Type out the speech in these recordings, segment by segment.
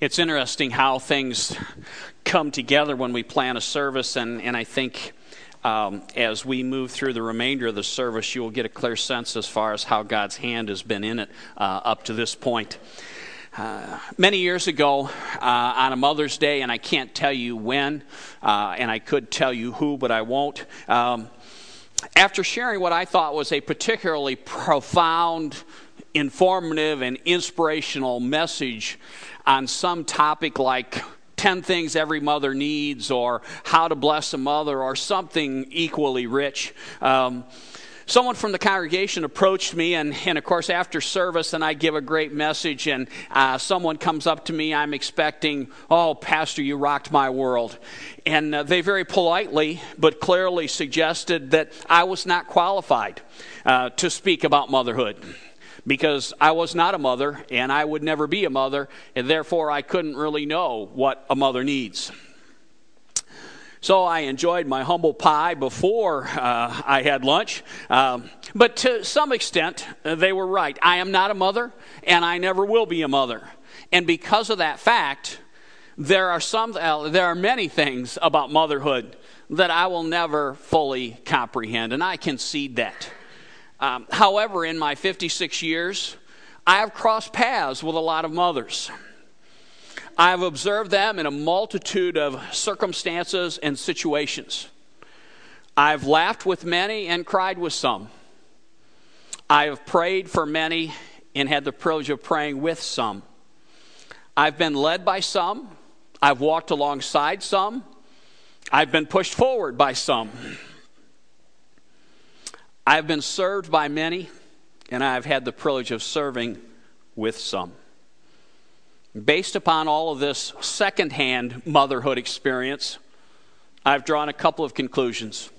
It's interesting how things come together when we plan a service, and, and I think um, as we move through the remainder of the service, you will get a clear sense as far as how God's hand has been in it uh, up to this point. Uh, many years ago, uh, on a Mother's Day, and I can't tell you when, uh, and I could tell you who, but I won't. Um, after sharing what I thought was a particularly profound, informative, and inspirational message on some topic like 10 things every mother needs or how to bless a mother or something equally rich. Um, someone from the congregation approached me, and, and of course, after service, and I give a great message, and uh, someone comes up to me, I'm expecting, Oh, Pastor, you rocked my world. And uh, they very politely but clearly suggested that I was not qualified uh, to speak about motherhood because I was not a mother and I would never be a mother, and therefore I couldn't really know what a mother needs. So I enjoyed my humble pie before uh, I had lunch. Um, but to some extent, uh, they were right. I am not a mother, and I never will be a mother. And because of that fact, there are some uh, there are many things about motherhood that I will never fully comprehend, and I concede that. Um, however, in my 56 years, I have crossed paths with a lot of mothers. I have observed them in a multitude of circumstances and situations. I've laughed with many and cried with some. I have prayed for many and had the privilege of praying with some. I've been led by some. I've walked alongside some. I've been pushed forward by some. I've been served by many, and I've had the privilege of serving with some. Based upon all of this secondhand motherhood experience, I've drawn a couple of conclusions.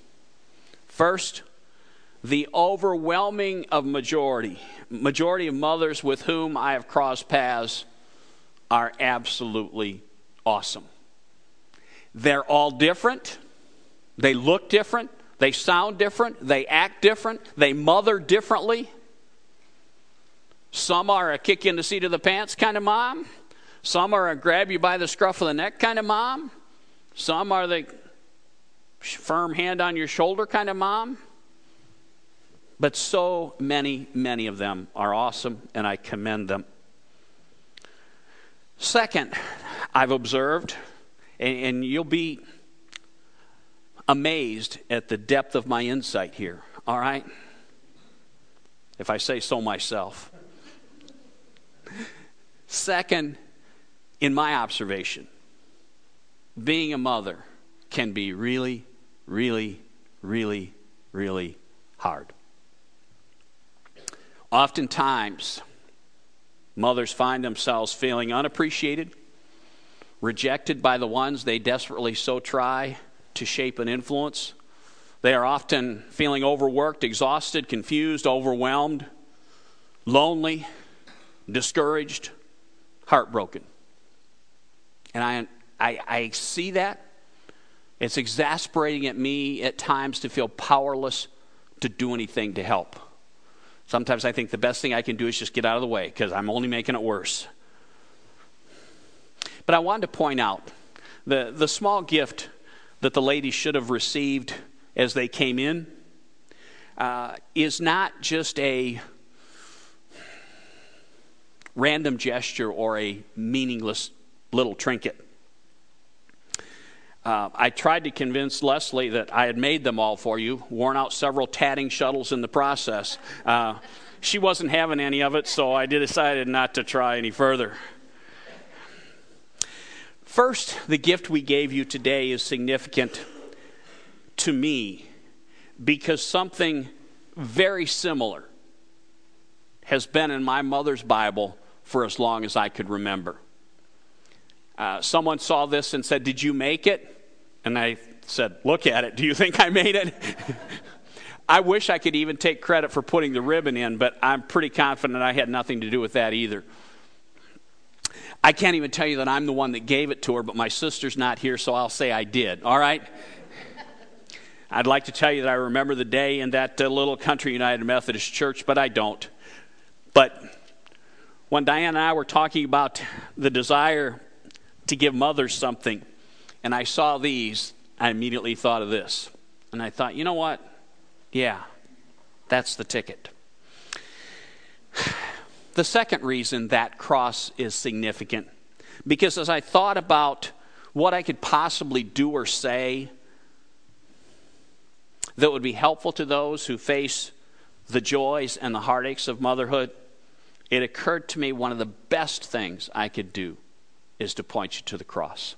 First, the overwhelming of majority, majority of mothers with whom I have crossed paths are absolutely awesome. They're all different. They look different. They sound different, they act different, they mother differently. Some are a kick in the seat of the pants kind of mom. Some are a grab you by the scruff of the neck kind of mom. Some are the firm hand on your shoulder kind of mom. But so many, many of them are awesome, and I commend them. Second, I've observed, and, you'll be amazed at the depth of my insight here, all right? If I say so myself. Second, in my observation, being a mother can be really, really, really, really hard. Oftentimes, mothers find themselves feeling unappreciated, rejected by the ones they desperately so try to shape and influence. They are often feeling overworked, exhausted, confused, overwhelmed, lonely, discouraged, heartbroken. And I, I, I see that. It's exasperating at me at times to feel powerless to do anything to help. Sometimes I think the best thing I can do is just get out of the way because I'm only making it worse. But I wanted to point out the, the small gift that the ladies should have received as they came in uh, is not just a random gesture or a meaningless little trinket. Uh, I tried to convince Leslie that I had made them all for you, worn out several tatting shuttles in the process. Uh, she wasn't having any of it, so I decided not to try any further. First, the gift we gave you today is significant to me because something very similar has been in my mother's Bible for as long as I could remember. Uh, someone saw this and said, Did you make it? And I said, Look at it. Do you think I made it? I wish I could even take credit for putting the ribbon in, but I'm pretty confident I had nothing to do with that either. I can't even tell you that I'm the one that gave it to her, but my sister's not here, so I'll say I did. All right? I'd like to tell you that I remember the day in that uh, little country United Methodist church, but I don't. But when Diane and I were talking about the desire to give mothers something. And I saw these, I immediately thought of this. And I thought, you know what? Yeah, that's the ticket. The second reason that cross is significant, because as I thought about what I could possibly do or say that would be helpful to those who face the joys and the heartaches of motherhood, it occurred to me one of the best things I could do is to point you to the cross.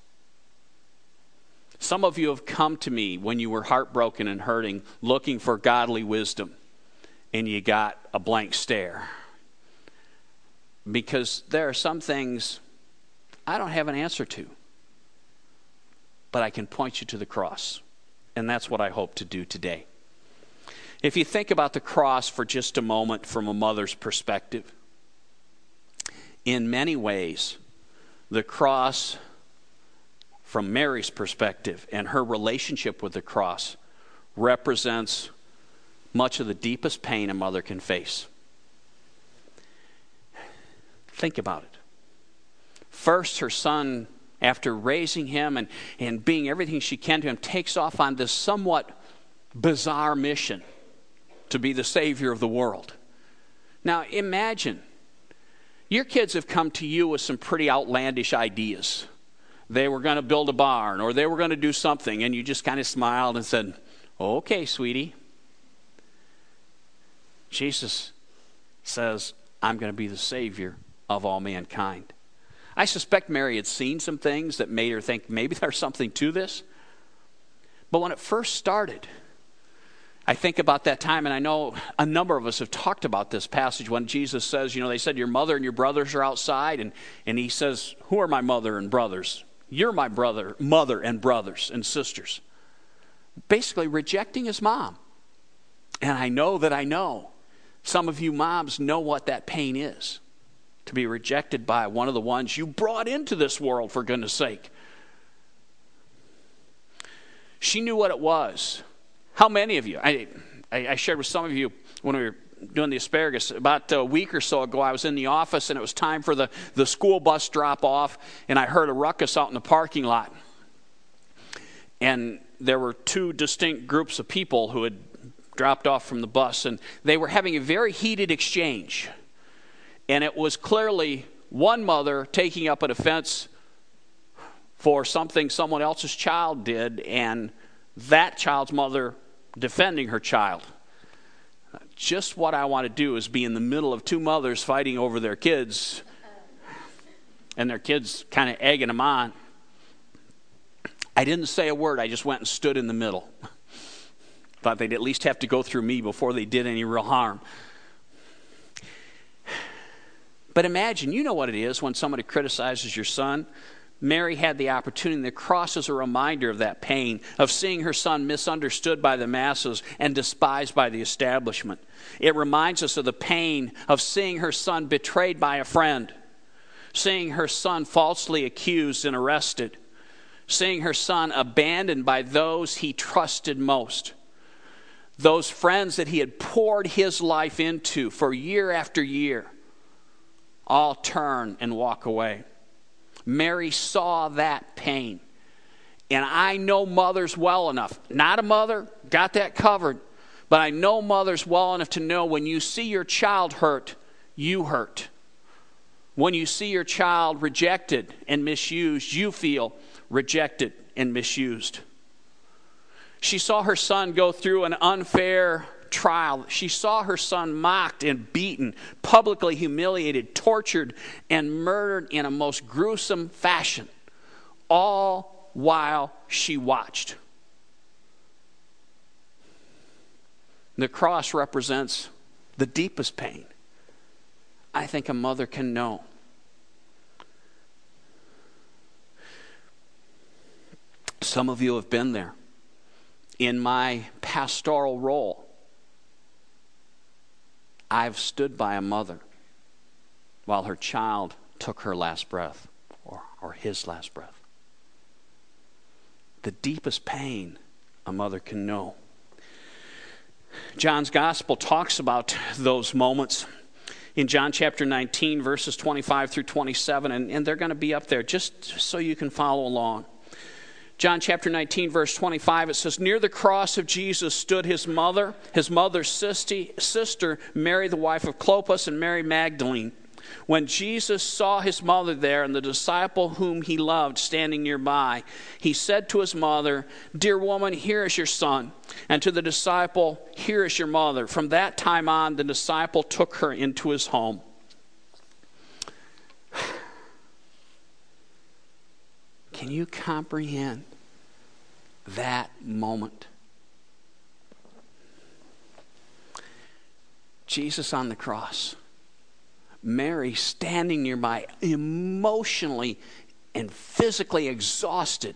Some of you have come to me when you were heartbroken and hurting, looking for godly wisdom, and you got a blank stare. Because there are some things I don't have an answer to, but I can point you to the cross. And that's what I hope to do today. If you think about the cross for just a moment from a mother's perspective, in many ways, the cross, from Mary's perspective and her relationship with the cross, represents much of the deepest pain a mother can face. Think about it. First, her son, after raising him and, and being everything she can to him, takes off on this somewhat bizarre mission to be the Savior of the world. Now, imagine your kids have come to you with some pretty outlandish ideas. They were going to build a barn or they were going to do something, and you just kind of smiled and said, Okay, sweetie. Jesus says, I'm going to be the Savior of all mankind. I suspect Mary had seen some things that made her think maybe there's something to this. But when it first started, I think about that time, and I know a number of us have talked about this passage when Jesus says, you know, they said, Your mother and your brothers are outside, and, and he says, Who are my mother and brothers? You're my brother, mother and brothers and sisters. Basically, rejecting his mom. And I know that I know some of you moms know what that pain is to be rejected by one of the ones you brought into this world, for goodness sake. She knew what it was how many of you? I, I, shared with some of you when we were doing the asparagus about a week or so ago. I was in the office and it was time for the, the school bus drop off, and I heard a ruckus out in the parking lot. And there were two distinct groups of people who had dropped off from the bus, and they were having a very heated exchange. And it was clearly one mother taking up a defense for something someone else's child did, and that child's mother defending her child. Just what I want to do is be in the middle of two mothers fighting over their kids, and their kids kind of egging them on. I didn't say a word, I just went and stood in the middle. Thought they'd at least have to go through me before they did any real harm. But imagine, you know what it is when somebody criticizes your son Mary had the opportunity. The cross is a reminder of that pain, of seeing her son misunderstood by the masses and despised by the establishment. It reminds us of the pain of seeing her son betrayed by a friend, seeing her son falsely accused and arrested, seeing her son abandoned by those he trusted most. Those friends that he had poured his life into for year after year all turn and walk away. Mary saw that pain. And I know mothers well enough. Not a mother, got that covered. But I know mothers well enough to know when you see your child hurt, you hurt. When you see your child rejected and misused, you feel rejected and misused. She saw her son go through an unfair trial, she saw her son mocked and beaten, publicly humiliated, tortured, and murdered in a most gruesome fashion, all while she watched. The cross represents the deepest pain I think a mother can know. Some of you have been there. In my pastoral role, I've stood by a mother while her child took her last breath or, or his last breath. The deepest pain a mother can know. John's gospel talks about those moments. in John chapter 19, verses 25 through 27, and, and they're going to be up there just so you can follow along. John chapter 19, verse 25, it says, Near the cross of Jesus stood his mother, his mother's sister, Mary, the wife of Clopas, and Mary Magdalene. When Jesus saw his mother there and the disciple whom he loved standing nearby, he said to his mother, Dear woman, here is your son. And to the disciple, Here is your mother. From that time on, the disciple took her into his home. Can you comprehend that moment? Jesus on the cross Mary standing nearby, emotionally and physically exhausted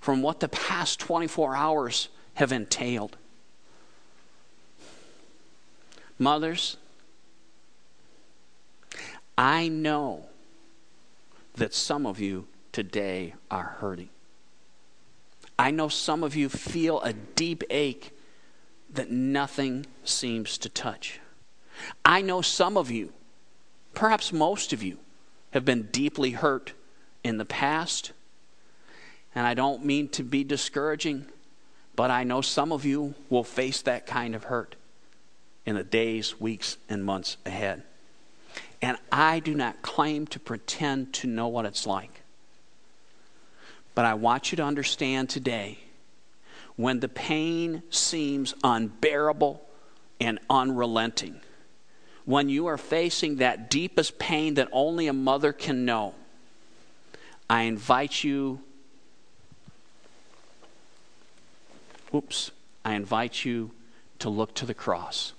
from what the past 24 hours have entailed. Mothers, I know that some of you today are hurting. I know some of you feel a deep ache that nothing seems to touch. I know some of you Perhaps most of you have been deeply hurt in the past. And I don't mean to be discouraging, but I know some of you will face that kind of hurt in the days, weeks, and months ahead. And I do not claim to pretend to know what it's like. But I want you to understand today when the pain seems unbearable and unrelenting when you are facing that deepest pain that only a mother can know, I invite you, oops, I invite you to look to the cross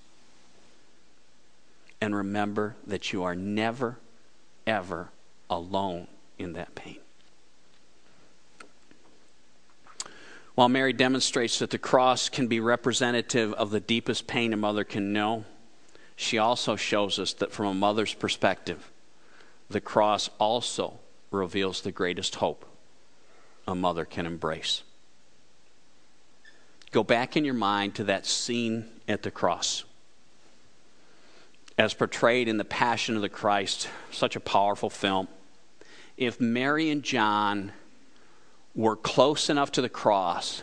and remember that you are never, ever alone in that pain. While Mary demonstrates that the cross can be representative of the deepest pain a mother can know, she also shows us that from a mother's perspective, the cross also reveals the greatest hope a mother can embrace. Go back in your mind to that scene at the cross. As portrayed in The Passion of the Christ, such a powerful film. If Mary and John were close enough to the cross,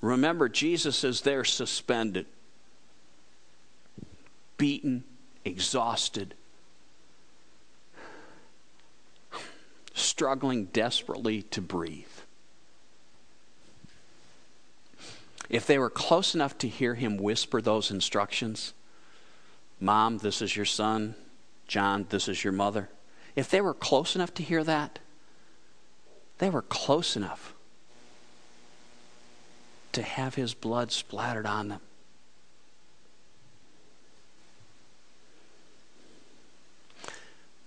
remember, Jesus is there suspended beaten, exhausted, struggling desperately to breathe. If they were close enough to hear him whisper those instructions, Mom, this is your son. John, this is your mother. If they were close enough to hear that, they were close enough to have his blood splattered on them.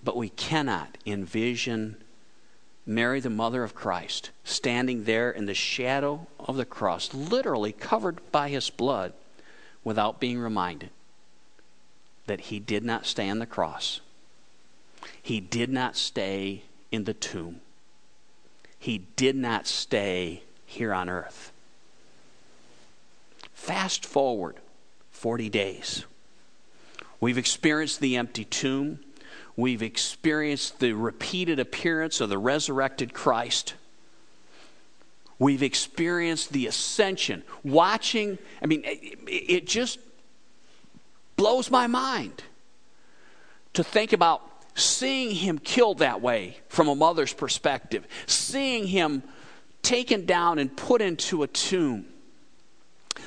But we cannot envision Mary, the mother of Christ, standing there in the shadow of the cross, literally covered by his blood, without being reminded that he did not stay on the cross. He did not stay in the tomb. He did not stay here on earth. Fast forward 40 days. We've experienced the empty tomb. We've experienced the repeated appearance of the resurrected Christ. We've experienced the ascension. Watching, I mean, it, just blows my mind to think about seeing him killed that way from a mother's perspective, seeing him taken down and put into a tomb,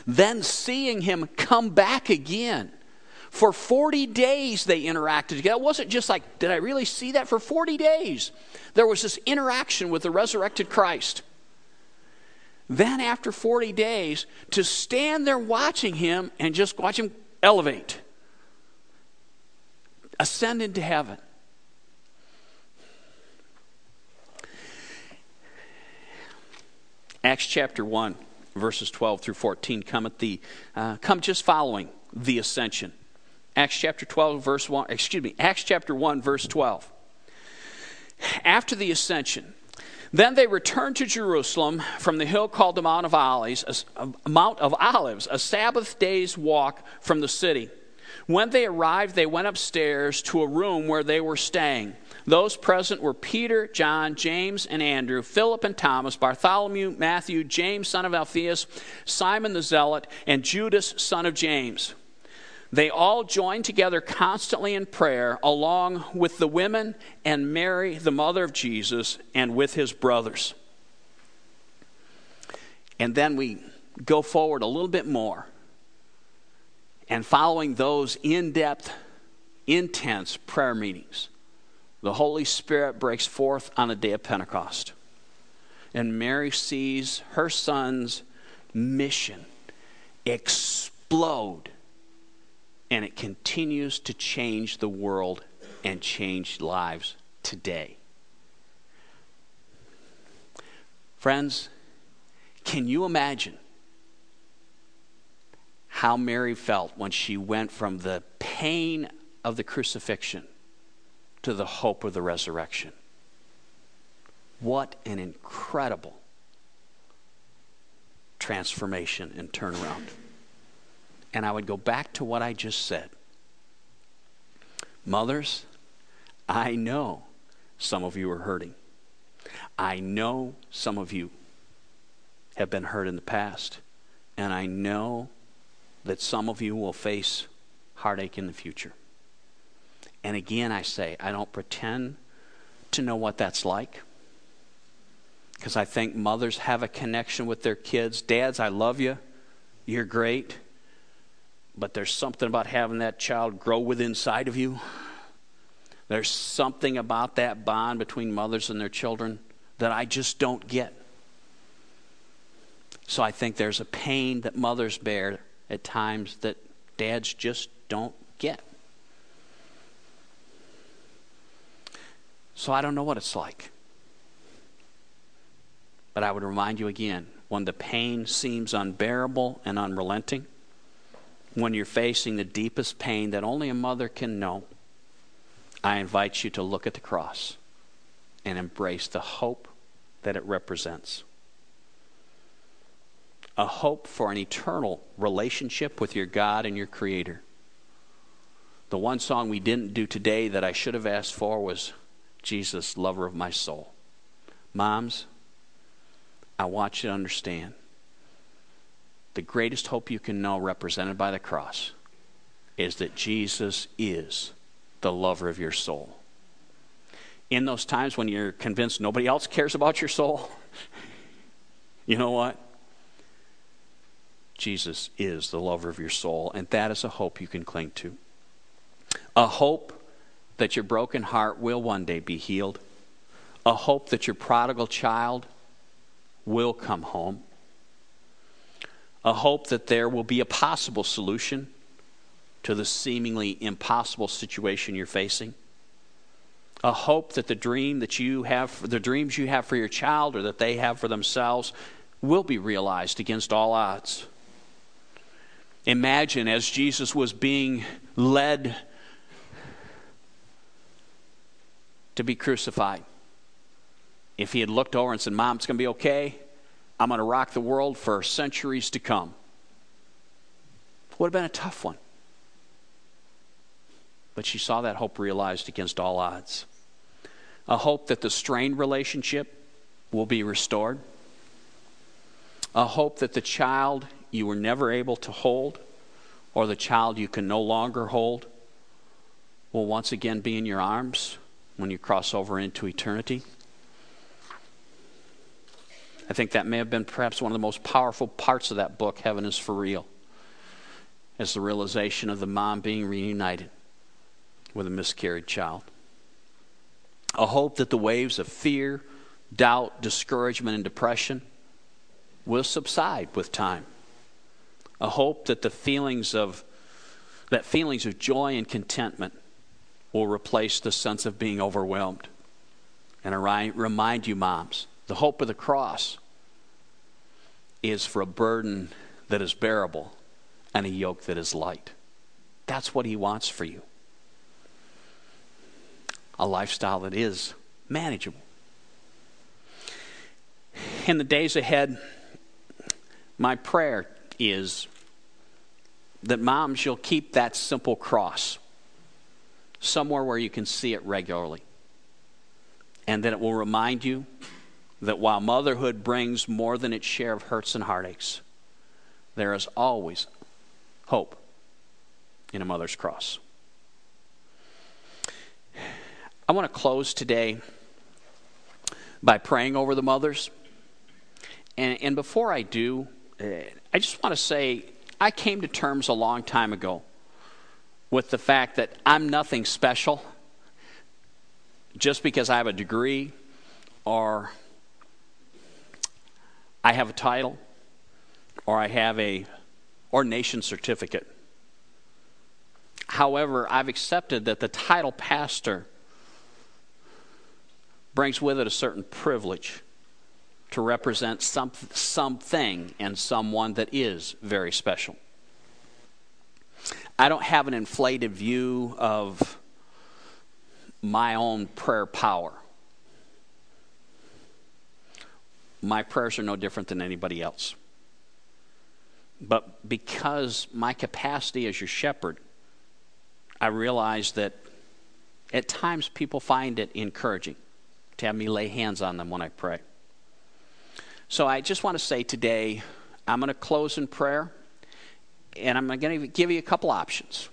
then seeing him come back again for 40 days they interacted together. It wasn't just like, did I really see that? For 40 days, there was this interaction with the resurrected Christ. Then, after 40 days, to stand there watching him and just watch him elevate, ascend into heaven. Acts chapter 1, verses 12 through 14 come at the uh, come just following the ascension. Acts chapter 12, verse 1, excuse me, Acts chapter 1, verse 12. After the ascension, then they returned to Jerusalem from the hill called the Mount of Olives, a, Mount of Olives, a Sabbath day's walk from the city. When they arrived, they went upstairs to a room where they were staying. Those present were Peter, John, James, and Andrew, Philip and Thomas, Bartholomew, Matthew, James, son of Alphaeus, Simon the Zealot, and Judas, son of James. They all joined together constantly in prayer, along with the women and Mary, the mother of Jesus, and with his brothers. And then we go forward a little bit more. And following those in depth, intense prayer meetings, the Holy Spirit breaks forth on the day of Pentecost. And Mary sees her son's mission explode. And it continues to change the world and change lives today. Friends, can you imagine how Mary felt when she went from the pain of the crucifixion to the hope of the resurrection? What an incredible transformation and turnaround. And I would go back to what I just said. Mothers, I know some of you are hurting. I know some of you have been hurt in the past. And I know that some of you will face heartache in the future. And again, I say, I don't pretend to know what that's like. Because I think mothers have a connection with their kids. Dads, I love you. You're great. But there's something about having that child grow within inside of you. There's something about that bond between mothers and their children that I just don't get. So I think there's a pain that mothers bear at times that dads just don't get. So I don't know what it's like. But I would remind you again when the pain seems unbearable and unrelenting, when you're facing the deepest pain that only a mother can know, I invite you to look at the cross and embrace the hope that it represents a hope for an eternal relationship with your God and your Creator. The one song we didn't do today that I should have asked for was Jesus, Lover of My Soul. Moms, I want you to understand the greatest hope you can know, represented by the cross, is that Jesus is the lover of your soul. In those times when you're convinced nobody else cares about your soul, you know what? Jesus is the lover of your soul, and that is a hope you can cling to. A hope that your broken heart will one day be healed. A hope that your prodigal child will come home. A hope that there will be a possible solution to the seemingly impossible situation you're facing. A hope that the dream that you have, the dreams you have for your child or that they have for themselves will be realized against all odds. Imagine as Jesus was being led to be crucified. If he had looked over and said, Mom, it's going to be okay. I'm going to rock the world for centuries to come. Would have been a tough one. But she saw that hope realized against all odds. A hope that the strained relationship will be restored. A hope that the child you were never able to hold, or the child you can no longer hold, will once again be in your arms when you cross over into eternity. I think that may have been perhaps one of the most powerful parts of that book, Heaven is for Real, as the realization of the mom being reunited with a miscarried child. A hope that the waves of fear, doubt, discouragement, and depression will subside with time a hope that the feelings of that feelings of joy and contentment will replace the sense of being overwhelmed. And I remind you, moms, the hope of the cross is for a burden that is bearable and a yoke that is light. That's what he wants for you. A lifestyle that is manageable. In the days ahead, my prayer is that moms, you'll keep that simple cross somewhere where you can see it regularly. And then it will remind you that while motherhood brings more than its share of hurts and heartaches, there is always hope in a mother's cross. I want to close today by praying over the mothers. And, and before I do, uh, I just want to say I came to terms a long time ago with the fact that I'm nothing special just because I have a degree or I have a title or I have a ordination certificate. However, I've accepted that the title pastor brings with it a certain privilege to represent some, something and someone that is very special. I don't have an inflated view of my own prayer power. My prayers are no different than anybody else. But because my capacity as your shepherd, I realize that at times people find it encouraging to have me lay hands on them when I pray. So I just want to say today, I'm going to close in prayer, and I'm going to give you a couple options.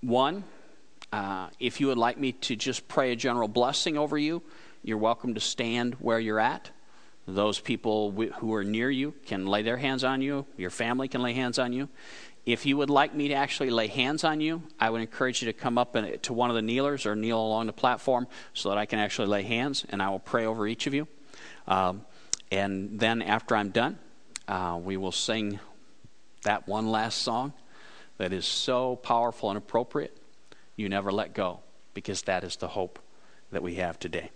One, uh, if you would like me to just pray a general blessing over you, you're welcome to stand where you're at. Those people who are near you can lay their hands on you. Your family can lay hands on you. If you would like me to actually lay hands on you, I would encourage you to come up to one of the kneelers or kneel along the platform so that I can actually lay hands and I will pray over each of you. Um, and then after I'm done, uh, we will sing that one last song that is so powerful and appropriate. You never let go, because that is the hope that we have today.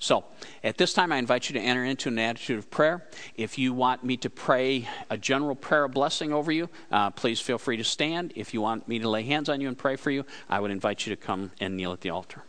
So, at this time, I invite you to enter into an attitude of prayer. If you want me to pray a general prayer of blessing over you, uh, please feel free to stand. If you want me to lay hands on you and pray for you, I would invite you to come and kneel at the altar.